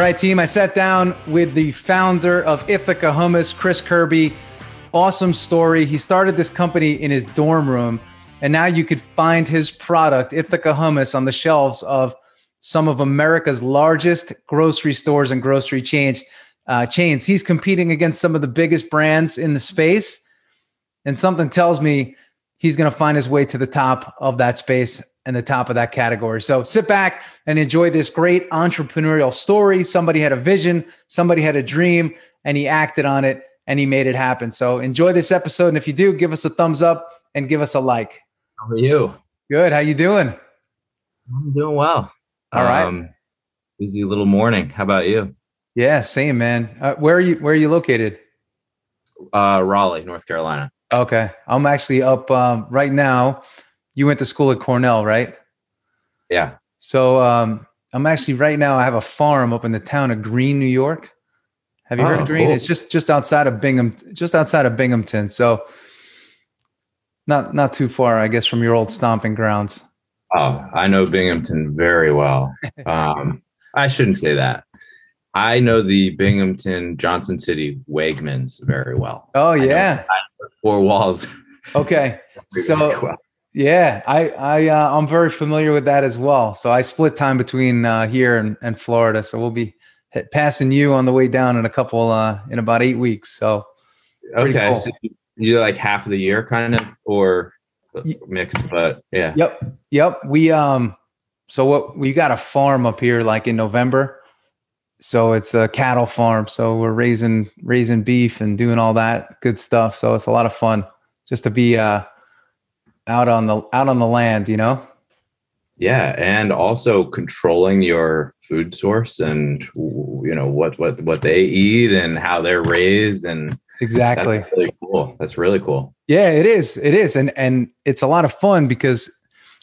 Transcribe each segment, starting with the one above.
All right, team. I sat down with the founder of Ithaca Hummus, Chris Kirby. Awesome story. He started this company in his dorm room, and now you could find his product, Ithaca Hummus, on the shelves of some of America's largest grocery stores and grocery chains. Uh, chains. He's competing against some of the biggest brands in the space, and something tells me he's going to find his way to the top of that space and the top of that category. So sit back and enjoy this great entrepreneurial story. Somebody had a vision, somebody had a dream, and he acted on it and he made it happen. So enjoy this episode. And if you do, give us a thumbs up and give us a like. How are you? Good. How you doing? I'm doing well. All right. Um, busy little morning. How about you? Yeah, same man. Uh, where are you? Where are you located? Uh, Raleigh, North Carolina. Okay, I'm actually up um, right now you went to school at Cornell, right? Yeah. So um, I'm actually right now. I have a farm up in the town of Greene, New York. Have you oh, heard of Greene? Cool. It's just just outside of Bingham, just outside of Binghamton. So not not too far, I guess, from your old stomping grounds. Oh, I know Binghamton very well. Um, I shouldn't say that. I know the Binghamton Johnson City Wegmans very well. Oh yeah, four walls. Okay, so well. Yeah, I I uh, I'm very familiar with that as well. So I split time between uh, here and, and Florida. So we'll be passing you on the way down in a couple uh, in about eight weeks. So okay, cool. so you like half of the year kind of or mixed, but yeah. Yep, yep. We um, so what we got a farm up here like in November. So it's a cattle farm. So we're raising raising beef and doing all that good stuff. So it's a lot of fun just to be uh out on the out on the land, you know? Yeah, and also controlling your food source and you know what what what they eat and how they're raised and exactly that's really cool. That's really cool. Yeah, it is. It is, and and it's a lot of fun because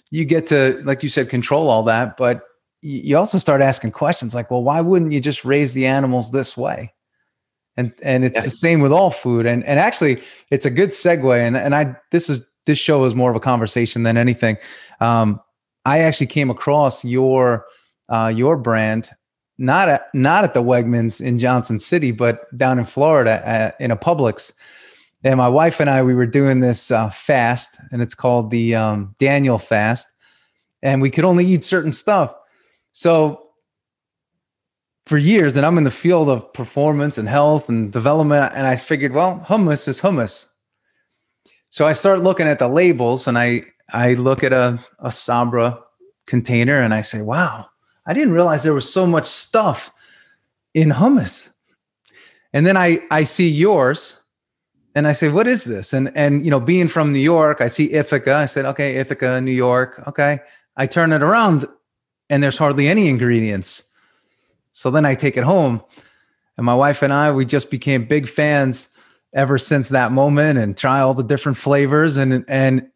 you get to, like you said, control all that, but you also start asking questions like, well, why wouldn't you just raise the animals this way? And and it's yeah. the same with all food. And and actually, it's a good segue. And and I this is this show is more of a conversation than anything. Um, I actually came across your uh, your brand not at not at the Wegmans in Johnson City, but down in Florida at, in a Publix. And my wife and I we were doing this uh, fast, and it's called the um, Daniel fast, and we could only eat certain stuff. So for years, and I'm in the field of performance and health and development, and I figured, well, hummus is hummus. So I start looking at the labels and I I look at a, a Sabra container and I say, wow, I didn't realize there was so much stuff in hummus. And then I I see yours and I say, what is this? And and you know, being from New York, I see Ithaca. I said, okay, Ithaca, New York. Okay. I turn it around and there's hardly any ingredients. So then I take it home. And my wife and I, we just became big fans ever since that moment and try all the different flavors. And and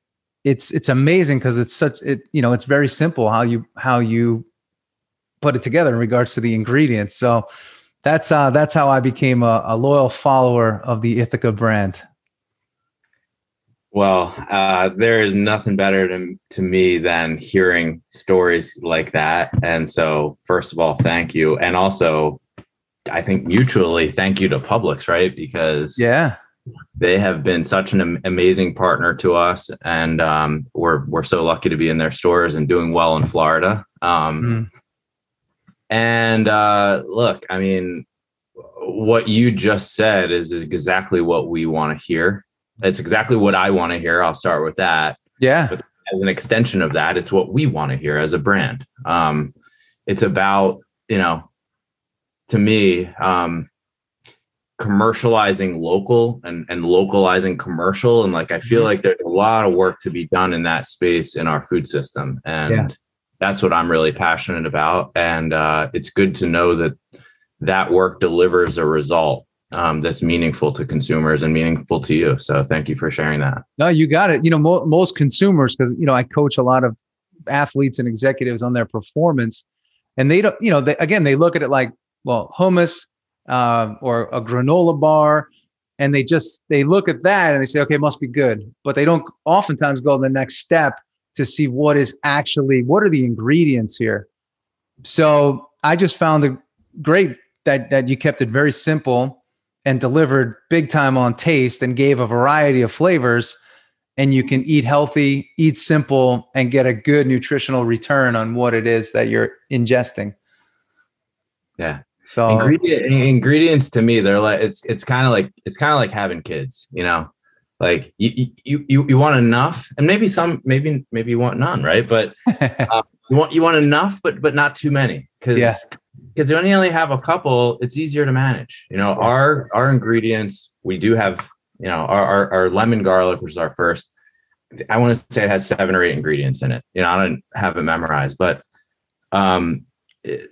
it's it's amazing because it's such it you know it's very simple how you how you put it together in regards to the ingredients. So that's uh that's how i became a, a loyal follower of the ithaca brand. Well uh there is nothing better to, to me than hearing stories like that. And so first of all thank you. And also I think mutually thank you to Publix, right? Because yeah, they have been such an amazing partner to us, and um, we're we're so lucky to be in their stores and doing well in Florida. Um, mm. And uh, look, I mean, what you just said is exactly what we want to hear. It's exactly what I want to hear. I'll start with that. Yeah. But as an extension of that, it's what we want to hear as a brand. Um, it's about you know to me, um, commercializing local and, and localizing commercial. And like, I feel mm-hmm. like there's a lot of work to be done in that space in our food system. And yeah. that's what I'm really passionate about. And uh, it's good to know that that work delivers a result um, that's meaningful to consumers and meaningful to you. So thank you for sharing that. No, you got it. You know, mo- most consumers, because, you know, I coach a lot of athletes and executives on their performance and they don't, you know, they, again, they look at it like, well, hummus uh, or a granola bar, and they just they look at that and they say, okay, it must be good, but they don't oftentimes go the next step to see what is actually what are the ingredients here. So I just found a, great that that you kept it very simple and delivered big time on taste and gave a variety of flavors and you can eat healthy, eat simple and get a good nutritional return on what it is that you're ingesting. Yeah. So Ingredient, ingredients to me, they're like it's it's kind of like it's kind of like having kids, you know. Like you you you you want enough, and maybe some maybe maybe you want none, right? But uh, you want you want enough, but but not too many, because yeah because when you only have a couple, it's easier to manage. You know, our our ingredients, we do have, you know, our, our, our lemon garlic, which is our first. I want to say it has seven or eight ingredients in it. You know, I don't have it memorized, but um, it,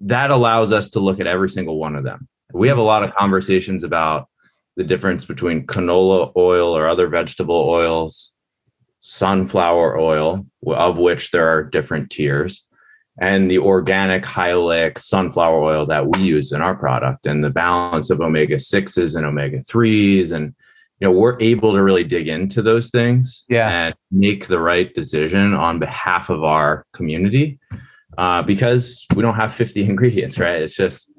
that allows us to look at every single one of them. We have a lot of conversations about the difference between canola oil or other vegetable oils, sunflower oil, of which there are different tiers, and the organic oleic sunflower oil that we use in our product and the balance of omega 6s and omega 3s and you know we're able to really dig into those things yeah. and make the right decision on behalf of our community uh, because we don't have 50 ingredients right? It's just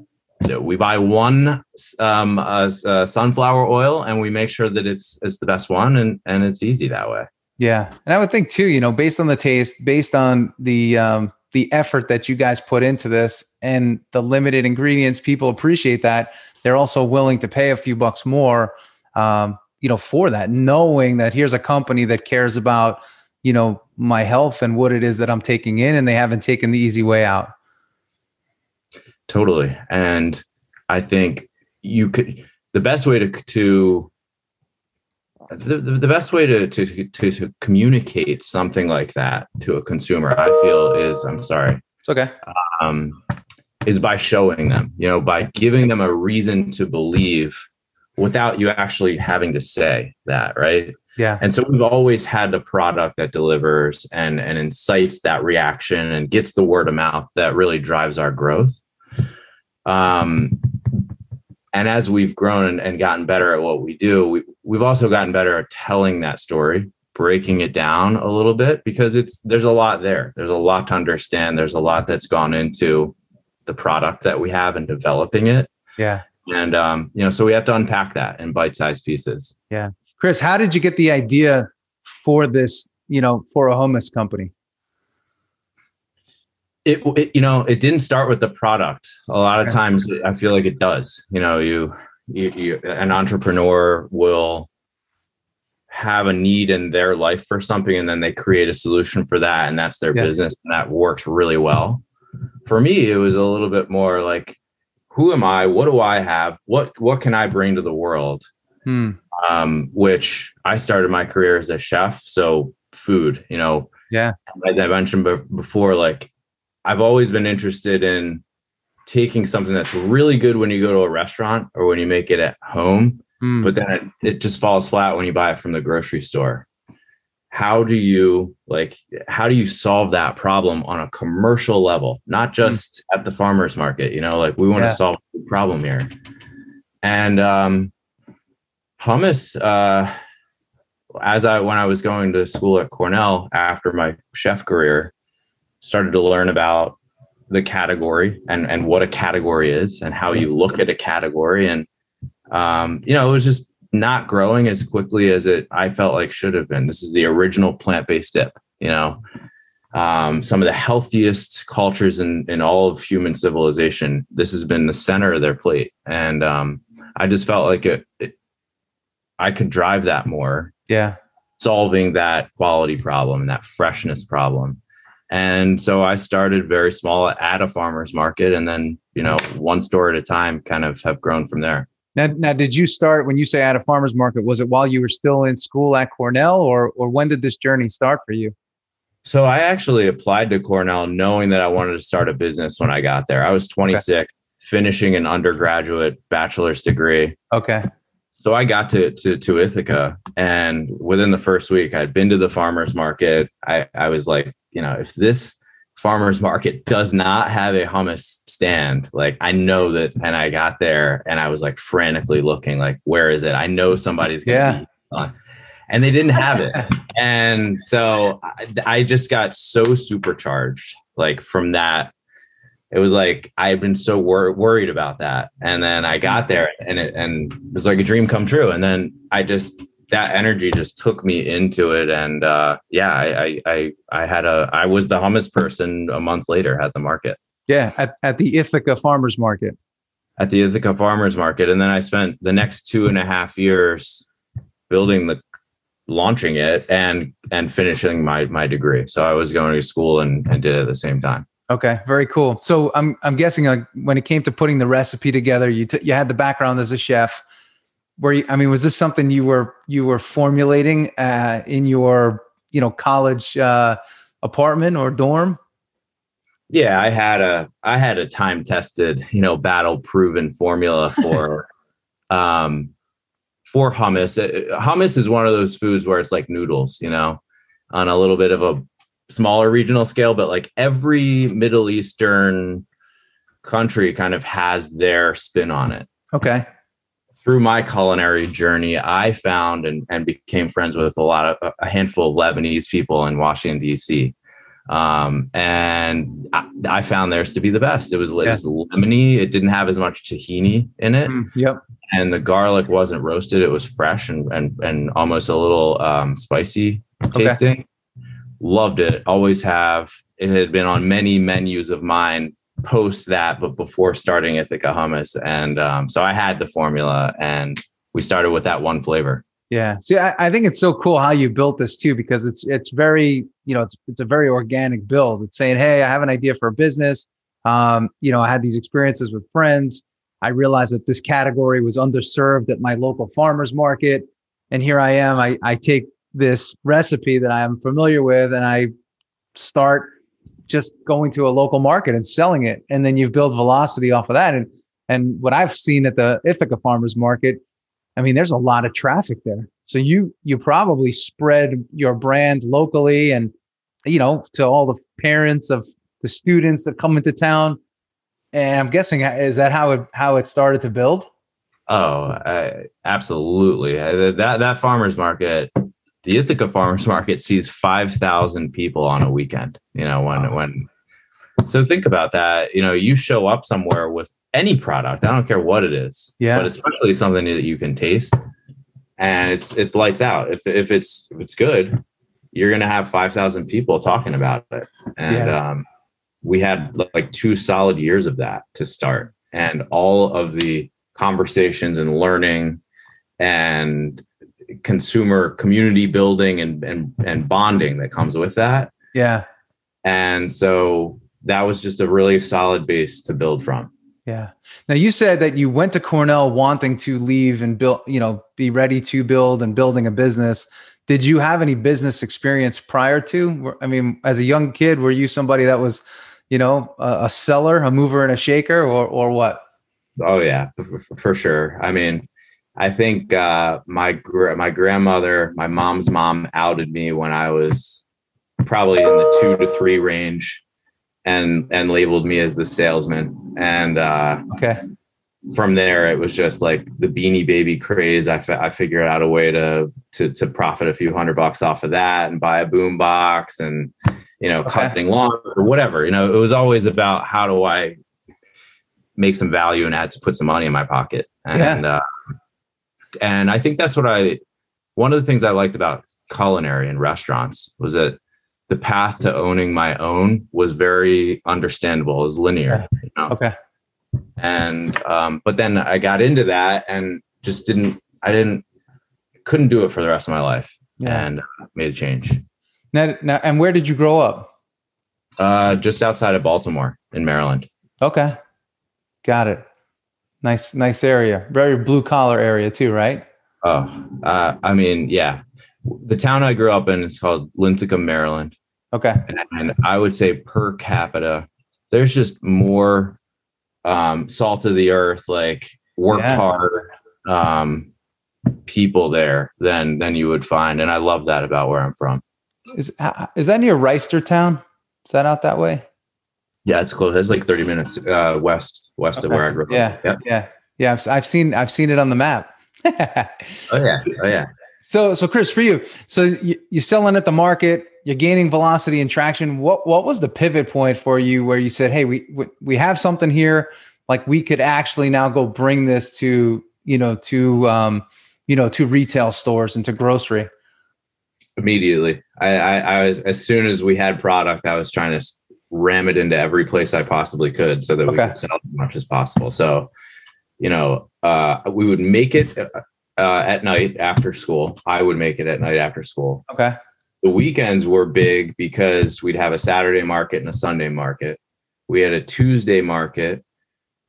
we buy one um, uh, uh, sunflower oil and we make sure that it's it's the best one and and it's easy that way. Yeah. And i would think too you know based on the taste based on the um, the effort that you guys put into this and the limited ingredients people appreciate that. They're also willing to pay a few bucks more um, you know for that knowing that here's a company that cares about you know my health and what it is that i'm taking in and they haven't taken the easy way out totally and i think you could the best way to to the, the best way to, to, to, to communicate something like that to a consumer, I feel is, I'm sorry. It's okay. Um, is by showing them, you know, by giving them a reason to believe without you actually having to say that, right? Yeah. And so we've always had the product that delivers and and incites that reaction and gets the word of mouth that really drives our growth. Um, and as we've grown and, and gotten better at what we do, we, we've also gotten better at telling that story, breaking it down a little bit because it's there's a lot there. There's a lot to understand. There's a lot that's gone into the product that we have and developing it. Yeah. And um, you know, so we have to unpack that in bite-sized pieces. Yeah. Chris, how did you get the idea for this, you know, for a hummus company? it, it, you know it didn't start with the product. A lot of times i feel like it does. You know you, you, you an entrepreneur will have a need in their life for something and then they create a solution for that and that's their yeah. business and that works really well. For me it was a little bit more like who am i? What do i have? What what can i bring to the world hmm. um, which i started my career as a chef so food you know yeah as i mentioned before like I've always been interested in taking something that's really good when you go to a restaurant or when you make it at home, mm. but then it, it just falls flat when you buy it from the grocery store. How do you like how do you solve that problem on a commercial level, not hmm. just mm. at the farmers market? You know, like we want yeah. to solve the problem here. And um hummus uh as I when I was going to school at Cornell after my chef career, started to learn about the category and and what a category is and how you look at a category and um, you know it was just not growing as quickly as it I felt like should have been. This is the original plant-based dip, you know. Um, some of the healthiest cultures in in all of human civilization. This has been the center of their plate, and um, I just felt like it, it. I could drive that more. Yeah, solving that quality problem and that freshness problem. And so I started very small at a farmer's market and then, you know, one store at a time kind of have grown from there. Now, now, did you start when you say at a farmer's market? Was it while you were still in school at Cornell or, or when did this journey start for you? So I actually applied to Cornell knowing that I wanted to start a business when I got there. I was 26, okay. finishing an undergraduate bachelor's degree. Okay. So I got to, to, to Ithaca and within the first week I'd been to the farmer's market. I, I was like, you know, if this farmer's market does not have a hummus stand, like I know that, and I got there and I was like frantically looking, like, where is it? I know somebody's gonna yeah. be on. And they didn't have it. and so I, I just got so supercharged, like from that it was like I had been so wor- worried about that, and then I got there, and it and it was like a dream come true. And then I just that energy just took me into it, and uh, yeah, I, I I had a I was the hummus person a month later at the market. Yeah, at, at the Ithaca Farmers Market. At the Ithaca Farmers Market, and then I spent the next two and a half years building the launching it and and finishing my my degree. So I was going to school and, and did it at the same time. Okay, very cool. So I'm I'm guessing like when it came to putting the recipe together, you t- you had the background as a chef. Where you, I mean, was this something you were you were formulating uh, in your you know college uh, apartment or dorm? Yeah, I had a I had a time tested you know battle proven formula for um for hummus. Uh, hummus is one of those foods where it's like noodles, you know, on a little bit of a smaller regional scale, but like every Middle Eastern country kind of has their spin on it. Okay. Through my culinary journey, I found and, and became friends with a lot of a handful of Lebanese people in Washington, D.C. Um, and I, I, found theirs to be the best. It was, yeah. it was lemony. It didn't have as much tahini in it. Mm, yep. And the garlic wasn't roasted. It was fresh and, and, and almost a little um, spicy tasting. Okay loved it always have. It had been on many menus of mine post that but before starting ithaca hummus. And um, so i had the formula and we started with that one flavor. Yeah. See I, I, think it's so cool how you built this too because it's it's very you know it's it's a very organic build. It's saying hey i have an idea for a business. Um, you know i had these experiences with friends. I realized that this category was underserved at my local farmers market. And here i am. I, I take this recipe that I am familiar with and I start just going to a local market and selling it. And then you build velocity off of that. And and what I've seen at the Ithaca Farmers Market, I mean, there's a lot of traffic there. So you you probably spread your brand locally and you know to all the parents of the students that come into town. And I'm guessing is that how it how it started to build? Oh, uh, absolutely. That that farmers market the Ithaca Farmers Market sees 5,000 people on a weekend, you know, when, wow. when, so think about that. You know, you show up somewhere with any product, I don't care what it is, yeah, but especially something that you can taste and it's, it's lights out. If, if it's, if it's good, you're going to have 5,000 people talking about it. And, yeah. um, we had like two solid years of that to start and all of the conversations and learning and consumer community building and and and bonding that comes with that. Yeah. And so that was just a really solid base to build from. Yeah. Now you said that you went to Cornell wanting to leave and build, you know, be ready to build and building a business. Did you have any business experience prior to? I mean, as a young kid, were you somebody that was, you know, a, a seller, a mover and a shaker or or what? Oh yeah, for, for sure. I mean, I think uh, my gr- my grandmother, my mom's mom, outed me when I was probably in the two to three range, and and labeled me as the salesman. And uh, okay, from there it was just like the Beanie Baby craze. I, f- I figured out a way to to to profit a few hundred bucks off of that and buy a boom box and you know okay. cutting lawn or whatever. You know, it was always about how do I make some value and add to put some money in my pocket. And yeah. uh, and I think that's what I, one of the things I liked about culinary and restaurants was that the path to owning my own was very understandable, it was linear. You know? Okay. And, um, but then I got into that and just didn't, I didn't, couldn't do it for the rest of my life yeah. and made a change. Now, now, and where did you grow up? Uh, just outside of Baltimore in Maryland. Okay. Got it. Nice, nice area. Very blue collar area too, right? Oh, uh, I mean, yeah. The town I grew up in is called Linthicum, Maryland. Okay. And I would say per capita, there's just more um, salt of the earth, like worked yeah. hard um, people there than than you would find, and I love that about where I'm from. Is is that near Reisterstown? Is that out that way? Yeah, it's close. It's like 30 minutes uh, west west okay. of where I grew up. Yeah, yep. yeah, yeah. I've, I've seen I've seen it on the map. oh yeah, oh yeah. So, so Chris, for you, so you, you're selling at the market, you're gaining velocity and traction. What what was the pivot point for you where you said, "Hey, we we we have something here. Like we could actually now go bring this to you know to um, you know to retail stores and to grocery." Immediately, I, I, I was as soon as we had product, I was trying to ram it into every place I possibly could so that okay. we could sell as much as possible. So, you know, uh, we would make it uh, uh, at night after school. I would make it at night after school. Okay. The weekends were big because we'd have a Saturday market and a Sunday market. We had a Tuesday market.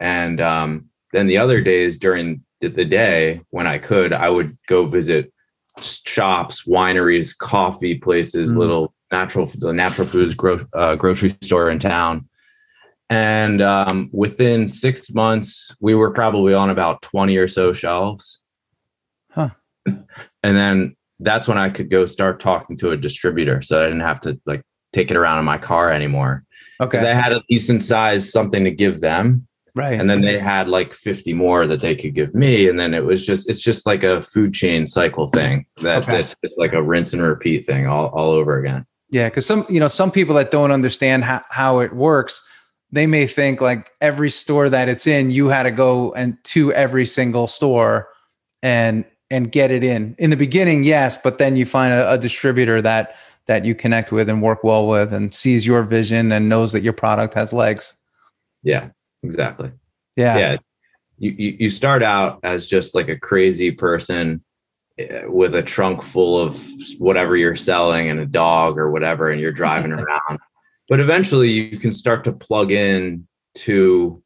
And um, then the other days during the day when I could, I would go visit shops, wineries, coffee places, mm. little natural the natural foods gro- uh, grocery store in town. And um, within six months, we were probably on about 20 or so shelves. Huh. And then that's when I could go start talking to a distributor. So I didn't have to like take it around in my car anymore. Okay. Because I had a decent size something to give them. Right. And then they had like 50 more that they could give me. And then it was just, it's just like a food chain cycle thing that, okay. that's just like a rinse and repeat thing all, all over again. Yeah. Cause some, you know, some people that don't understand how, how it works, they may think like every store that it's in, you had to go and to every single store and and get it in. In the beginning yes but then you find a, a, distributor that that you connect with and work well with and sees your vision and knows that your product has legs. Yeah exactly. Yeah. Yeah. You, you, you start out as just like a crazy person Uh, with a trunk full of whatever you're selling and a dog or whatever and you're driving around. But eventually you can start to plug in to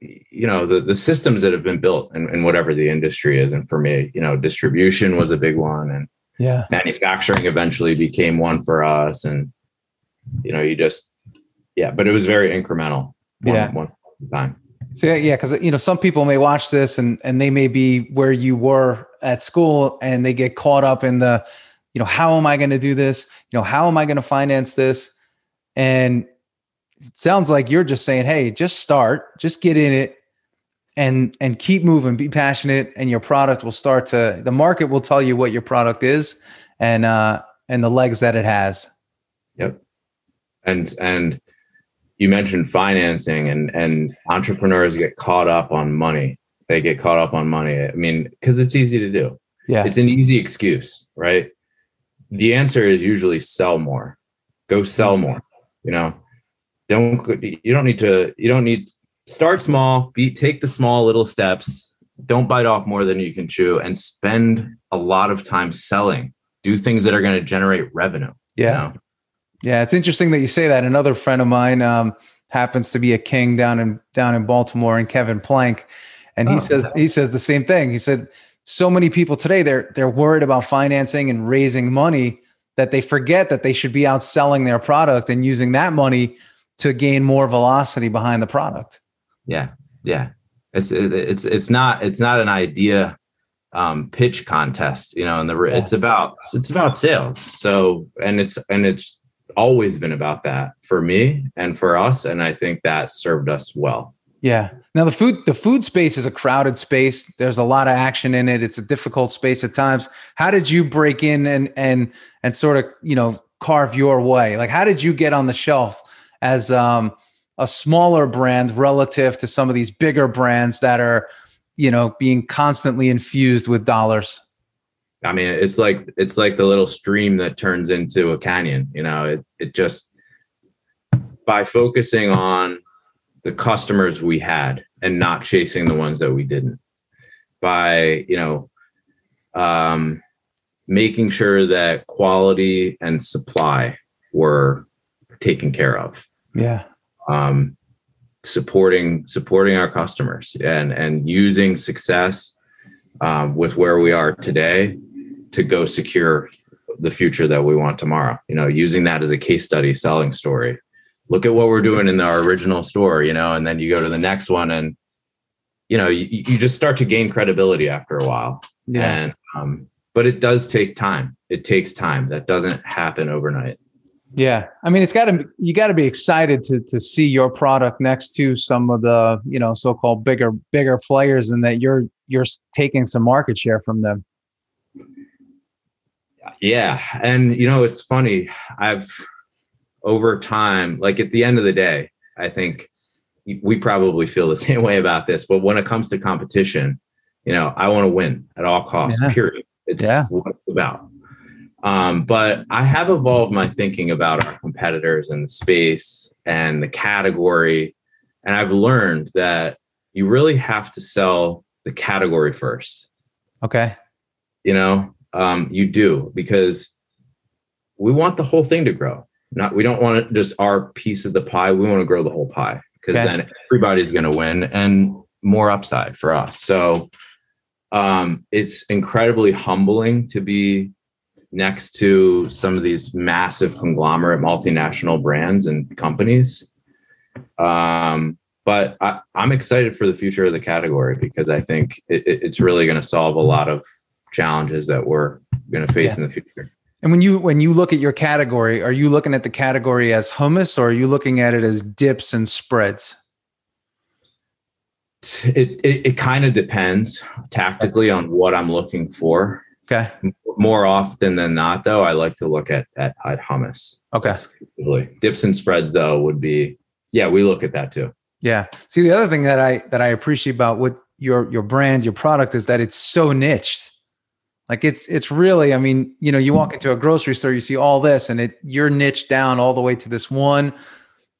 you know the, the systems that have been built in, in whatever the industry is. And for me you know distribution was a big one and yeah. manufacturing eventually became one for us. And you know you just yeah but it was very incremental one, yeah. one time so yeah because you know some people may watch this and and they may be where you were at school and they get caught up in the you know how am i going to do this you know how am i going to finance this and it sounds like you're just saying, hey, just start, just get in it and and keep moving, be passionate, and your product will start to the market will tell you what your product is and uh and the legs that it has. Yep. And and you mentioned financing and and entrepreneurs get caught up on money. They get caught up on money. I mean, because it's easy to do. Yeah. It's an easy excuse, right? The answer is usually sell more. Go sell mm-hmm. more. You know, don't you don't need to you don't need start small be take the small little steps don't bite off more than you can chew and spend a lot of time selling do things that are going to generate revenue yeah you know? Yeah it's interesting that you say that another friend of mine um, happens to be a king down in down in baltimore and kevin plank and he oh, says he says the same thing he said so many people today they're they're worried about financing and raising money that they forget that they should be out selling their product and using that money to gain more velocity behind the product. Yeah, yeah. It's it's it's not it's not an idea um, pitch contest, you know, and the it's about it's about sales. So and it's and it's always been about that for me and for us, and I think that served us well. Yeah. Now the food the food space is a crowded space. There's a lot of action in it. It's a difficult space at times. How did you break in and and and sort of you know carve your way? Like how did you get on the shelf as um, a smaller brand relative to some of these bigger brands that are, you know, being constantly infused with dollars? I mean, it's like it's like the little stream that turns into a canyon. You know, it it just by focusing on the customers we had and not chasing the ones that we didn't. By you know, um, making sure that quality and supply were taken care of yeah um, supporting supporting our customers and and using success um, with where we are today to go secure the future that we want tomorrow. You know using that as a case study selling story. Look at what we're doing in our original store you know and then you go to the next one and you know you, you just start to gain credibility after a while. Yeah. and um, but it does take time. It takes time. That doesn't happen overnight. Yeah, I mean, it's got to you got to be excited to to see your product next to some of the you know so-called bigger bigger players, and that you're you're taking some market share from them. Yeah. And, you know, it's funny. I've, over time, like at the end of the day, I think we probably feel the same way about this. But when it comes to competition, you know, I want to win at all costs, yeah. period. It's yeah. what it's about. Um, but I have evolved my thinking about our competitors and the space and the category. And I've learned that you really have to sell the category first. Okay. You know, um, you do because we want the whole thing to grow. Not we don't want just our piece of the pie. We want to grow the whole pie because okay. then everybody's going to win and more upside for us. So um, it's incredibly humbling to be next to some of these massive conglomerate multinational brands and companies. Um, but I, am excited for the future of the category because I think it, it's really going to solve a lot of challenges that we're going to face yeah. in the future. And when you when you look at your category, are you looking at the category as hummus or are you looking at it as dips and spreads? It it, it kind of depends tactically on what I'm looking for. Okay. More often than not, though, I like to look at at, at hummus. Okay. Dips and spreads, though, would be yeah, we look at that too. Yeah. See, the other thing that I that I appreciate about what your your brand, your product is that it's so niched. Like it's it's really, I mean, you know, you walk into a grocery store, you see all this, and it you're niched down all the way to this one.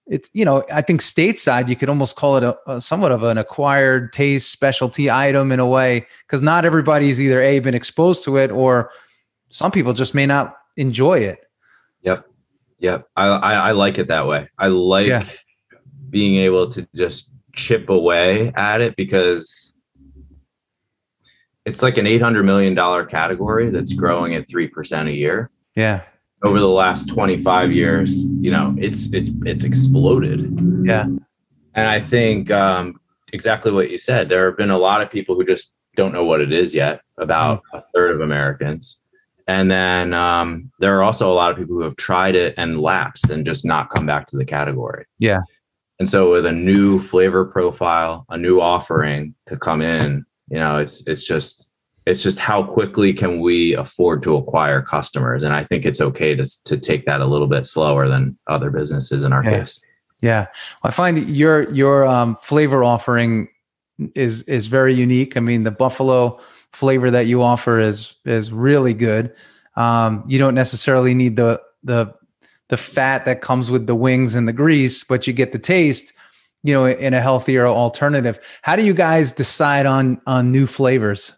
It's you know, I think stateside you could almost call it a, a somewhat of an acquired taste specialty item in a way, because not everybody's either a been exposed to it or some people just may not enjoy it. Yep, yep. I I, I like it that way. I like yeah. being able to just chip away at it because it's like an $800 million category that's growing at 3% a year. Yeah. Over the last 25 years, you know, it's, it's, it's exploded. Yeah. And I think, um, exactly what you said, there have been a lot of people who just don't know what it is yet, about mm. a third of Americans. And then um, there are also a lot of people who have tried it and lapsed and just not come back to the category. Yeah. And so with a new flavor profile, a new offering to come in, you know it's it's just it's just how quickly can we afford to acquire customers? And i think it's okay to to take that a little bit slower than other businesses in our yeah. case. Yeah. I find your your um, flavor offering is is very unique. I mean the buffalo flavor that you offer is is really good. Um, you don't necessarily need the the the fat that comes with the wings and the grease but you get the taste you know in a healthier alternative. How do you guys decide on on new flavors?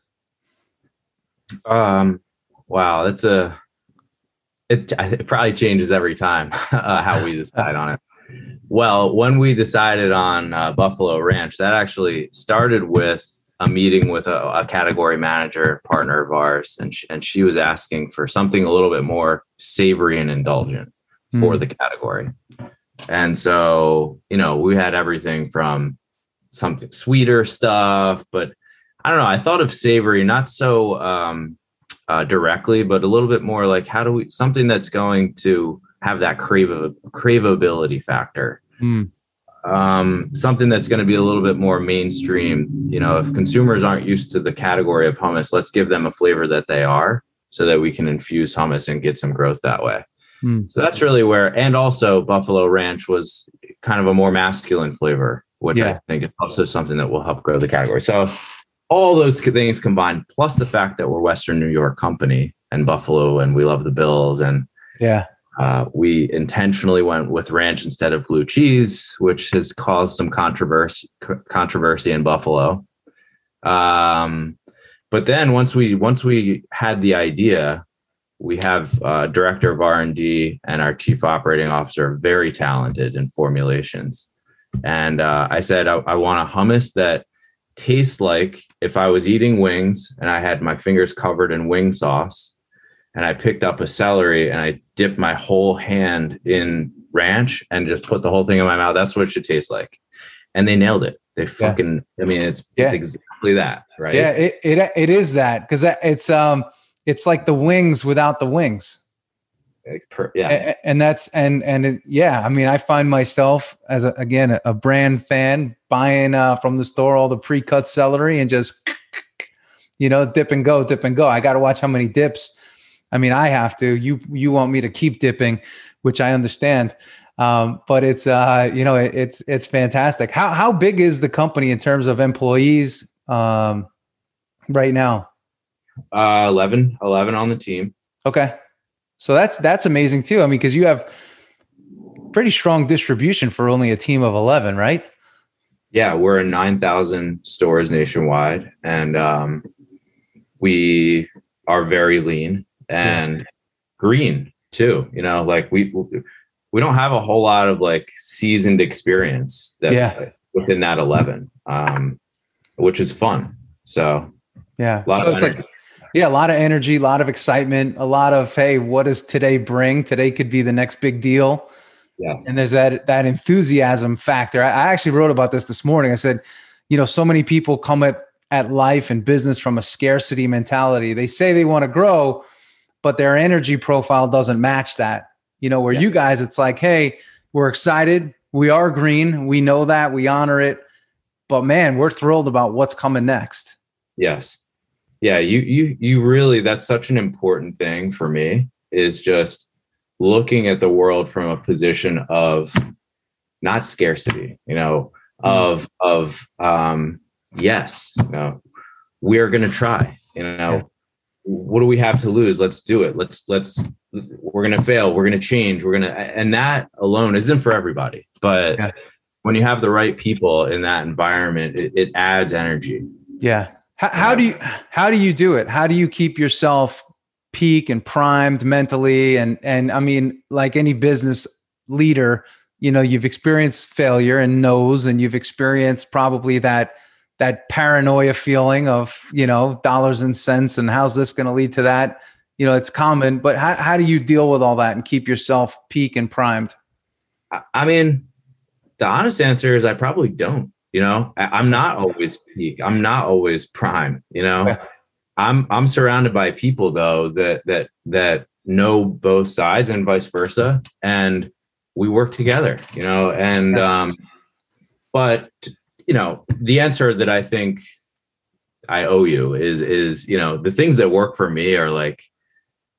Um wow that's a it, it probably changes every time uh, how we decide on it. Well when we decided on uh, buffalo ranch that actually started with a meeting with a, a category manager partner of ours and she, and she was asking for something a little bit more savory and indulgent for mm. the category and so, you know, we had everything from something sweeter stuff, but I don't know. I thought of savory not so um, uh, directly, but a little bit more like how do we something that's going to have that crave craveability factor. Mm. Um, something that's going to be a little bit more mainstream. You know, if consumers aren't used to the category of hummus, let's give them a flavor that they are, so that we can infuse hummus and get some growth that way. Mm. So that's really where, and also Buffalo Ranch was kind of a more masculine flavor, which yeah. I think is also something that will help grow the category. So all those things combined, plus the fact that we're Western New York company and Buffalo, and we love the Bills, and yeah, uh, we intentionally went with ranch instead of blue cheese, which has caused some controversy controversy in Buffalo. Um, but then once we once we had the idea, we have uh, director of r&d and our chief operating officer very talented in formulations and uh, i said I, I want a hummus that tastes like if i was eating wings and i had my fingers covered in wing sauce and i picked up a celery and i dipped my whole hand in ranch and just put the whole thing in my mouth that's what it should taste like and they nailed it they fucking yeah. i mean it's, yeah. it's exactly that right yeah it, it, it is that because it's um it's like the wings without the wings. Yeah, and, that's and and it, yeah. I mean, I find myself as a, again a, a brand fan buying uh, from the store all the pre-cut celery and just you know dip and go, dip and go. I got to watch how many dips I mean, I have to. You you want me to keep dipping, which I understand. Um, but it's uh, you know it, it's it's fantastic. How how big is the company in terms of employees um, right now? Uh, 11, 11 on the team. Okay, so that's that's amazing too. I mean, because you have pretty strong distribution for only a team of eleven, right? Yeah, we're in nine thousand stores nationwide, and um, we are very lean and yeah. green too. You know, like we we don't have a whole lot of like seasoned experience that yeah. within that 11 um, which is fun so yeah so it's like yeah a lot of energy a lot of excitement a lot of hey what does today bring today could be the next big deal yes. and there's that that enthusiasm factor I, I actually wrote about this this morning i said you know so many people come at at life and business from a scarcity mentality they say they want to grow but their energy profile doesn't match that you know, where yeah. you guys, it's like, hey, we're excited. We are green. We know that. We honor it. But man, we're thrilled about what's coming next. Yes. Yeah, you you you really that's such an important thing for me is just looking at the world from a position of not scarcity, you know, mm-hmm. of of um yes, you know, we're going to try, you know. Yeah. What do we have to lose? Let's do it. Let's let's we're going to fail we're going to change we're going to and that alone isn't for everybody but yeah. when you have the right people in that environment it, it adds energy yeah how, how, do you how do you do it? How do you keep yourself peak and primed mentally? And and i mean like any business leader you know you've experienced failure and knows and you've experienced probably that that paranoia feeling of you know dollars and cents and how's this going to lead to that? You know it's common but how, how do you deal with all that and keep yourself peak and primed? I mean the honest answer is i probably don't you know? I, am not always peak. I'm not always prime you know? I'm i'm surrounded by people though that that that know both sides and vice versa and we work together you know? And um but you know the answer that i think i owe you is is you know the things that work for me are like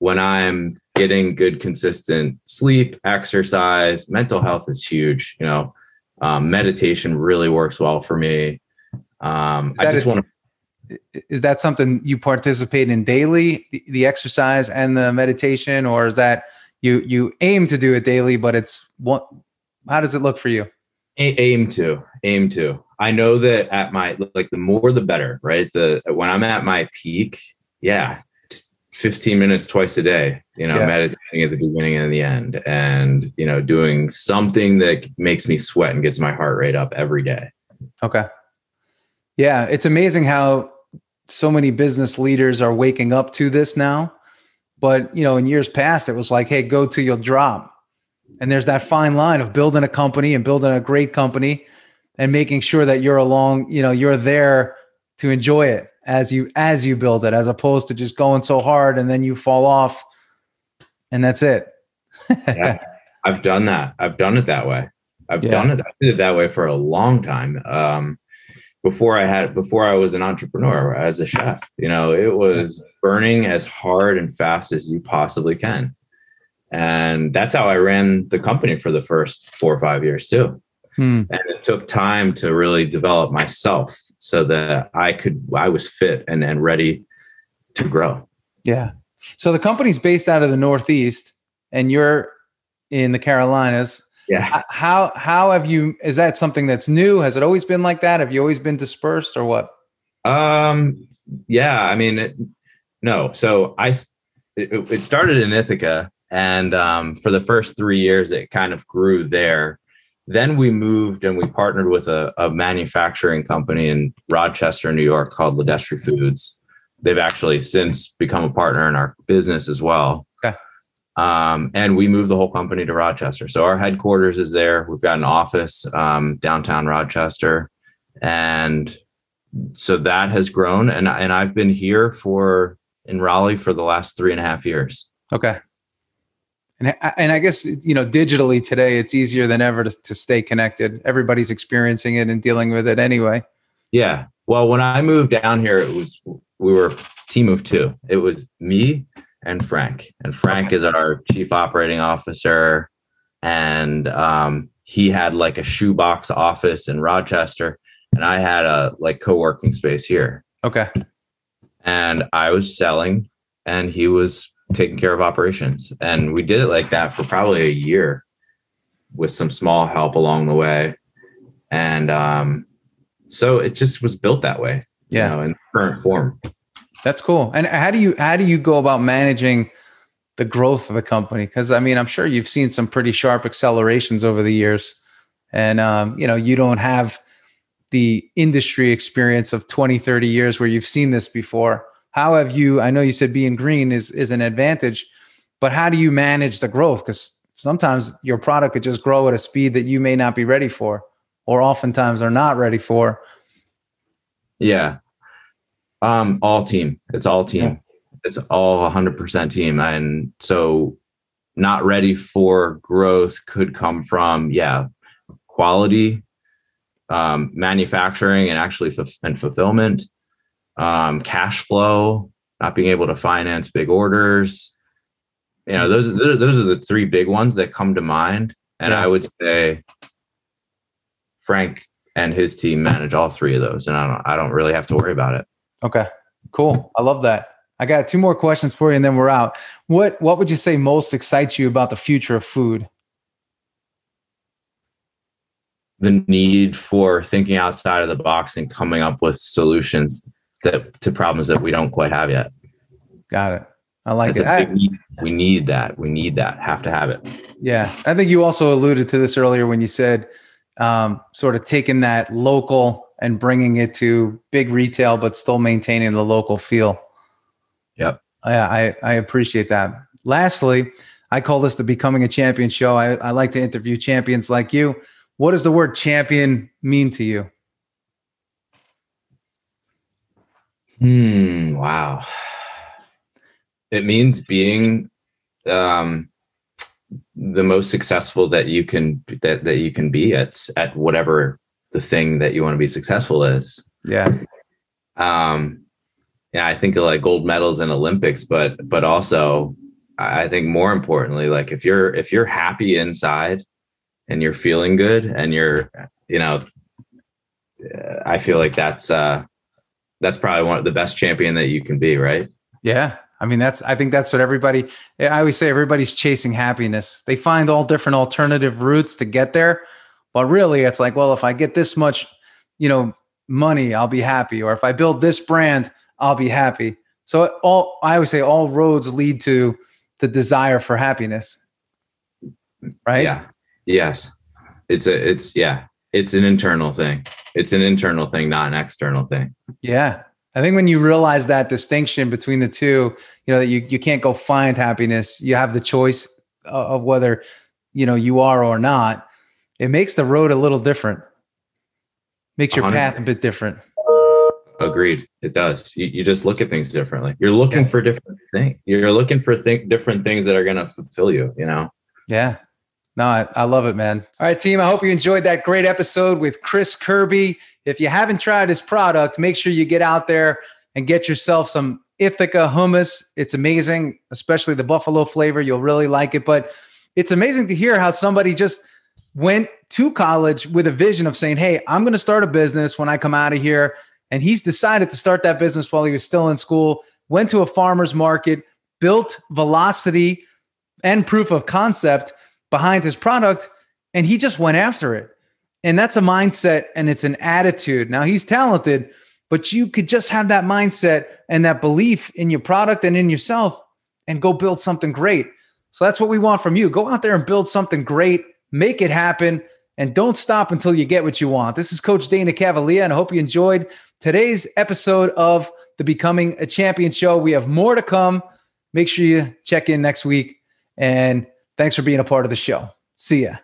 when I'm getting good, consistent sleep, exercise, mental health is huge. You know, um, meditation really works well for me. Um, I just want to. Is that something you participate in daily, the, the, exercise and the meditation, or is that you you aim to do it daily, but it's what? How does it look for you? aim to aim to. I know that at my like the more the better, right? The when I'm at my peak, yeah, 15 minutes twice a day, you know, yeah. meditating at the beginning and the end, and, you know, doing something that makes me sweat and gets my heart rate up every day. Okay. Yeah. It's amazing how so many business leaders are waking up to this now. But, you know, in years past, it was like, hey, go to your drop. And there's that fine line of building a company and building a great company and making sure that you're along, you know, you're there to enjoy it as you as you build it as opposed to just going so hard and then you fall off and that's it. Yeah, i've done that. I've done it that way. I've yeah. done it. I did it that way for a long time. Um, before i had before i was an entrepreneur as a chef you know it was burning as hard and fast as you possibly can. And that's how i ran the company for the first four or five years too. Hmm. and it took time to really develop myself so that I could I was fit and and ready to grow. Yeah. So the company's based out of the Northeast, and you're in the Carolinas. Yeah. How how have you? Is that something that's new? Has it always been like that? Have you always been dispersed, or what? Um. Yeah. I mean, it, no. So I it, it started in Ithaca, and um, for the first three years, it kind of grew there. Then we moved and we partnered with a, a manufacturing company in Rochester, New York called LiDestri Foods. They've actually since become a partner in our business as well. Okay. Um, and we moved the whole company to Rochester. So our headquarters is there. We've got an office um, downtown Rochester, and so that has grown. And and I've been here for in Raleigh for the last three and a half years. Okay. And, and I guess, you know, digitally today, it's easier than ever to, to stay connected. Everybody's experiencing it and dealing with it anyway. Yeah. Well, when I moved down here, it was, we were a team of two. It was me and Frank. And Frank okay. is our chief operating officer. And um, he had like a shoebox office in Rochester, and I had a like co working space here. Okay. And I was selling, and he was taking care of operations. And we did it like that for probably a year with some small help along the way. And um, so it just was built that way, yeah. you know, in current form. That's cool. And how do you how do you go about managing the growth of the company? Because I mean, I'm sure you've seen some pretty sharp accelerations over the years, and um, you know, you don't have the industry experience of 20, 30 years where you've seen this before. How have you? I know you said being green is is an advantage, but how do you manage the growth? Because sometimes your product could just grow at a speed that you may not be ready for, or oftentimes are not ready for. Yeah, um, all team. It's all team. Yeah. It's all 100% team. And so not ready for growth could come from, yeah, quality, um, manufacturing and actually f- and fulfillment, um, cash flow, not being able to finance big orders. You know, those, those are the three big ones that come to mind. And yeah. I would say Frank and his team manage all three of those. And I don't, I don't really have to worry about it. Okay, cool. I love that. I got two more questions for you, and then we're out. What What would you say most excites you about the future of food? The need for thinking outside of the box and coming up with solutions that to problems that we don't quite have yet. Got it. I like it. I, need. We need that. We need that. Have to have it. Yeah, I think you also alluded to this earlier when you said um, sort of taking that local and bringing it to big retail, but still maintaining the local feel. Yep. Yeah, I, I appreciate that. Lastly, I call this the Becoming a Champion show. I, I like to interview champions like you. What does the word champion mean to you? Hmm. Wow. It means being um, the most successful that you can that that you can be at at whatever the thing that you want to be successful is. Yeah. Um, yeah, I think of like gold medals in Olympics, but but also I think more importantly, like if you're if you're happy inside and you're feeling good and you're you know, I feel like that's uh that's probably one of the best champion that you can be, right? Yeah. I mean, that's, I think that's what everybody, I always say everybody's chasing happiness. They find all different alternative routes to get there. But really, it's like, well, if I get this much, you know, money, I'll be happy. Or if I build this brand, I'll be happy. So all I always say all roads lead to the desire for happiness. Right? Yeah. Yes. It's a it's yeah, it's an internal thing. It's an internal thing, not an external thing. Yeah. I think when you realize that distinction between the two, you know, that you, you can't go find happiness, you have the choice of whether, you know, you are or not it makes the road a little different. Makes your 100%. path a bit different. Agreed. It does. You, you just look at things differently. You're looking yeah. for different things. You're looking for think different things that are going to fulfill you, you know? Yeah. No, I, I love it, man. All right, team. I hope you enjoyed that great episode with Chris Kirby. If you haven't tried his product, make sure you get out there and get yourself some Ithaca hummus. It's amazing, especially the buffalo flavor. You'll really like it. But it's amazing to hear how somebody just went to college with a vision of saying, Hey, I'm going to start a business when I come out of here. And he's decided to start that business while he was still in school, went to a farmer's market, built velocity and proof of concept behind his product, and he just went after it. And that's a mindset and it's an attitude. Now he's talented, but you could just have that mindset and that belief in your product and in yourself and go build something great. So that's what we want from you. Go out there and build something great make it happen, and don't stop until you get what you want. This is Coach Dana Cavalea, and I hope you enjoyed today's episode of the Becoming a Champion show. We have more to come. Make sure you check in next week. And thanks for being a part of the show. See ya.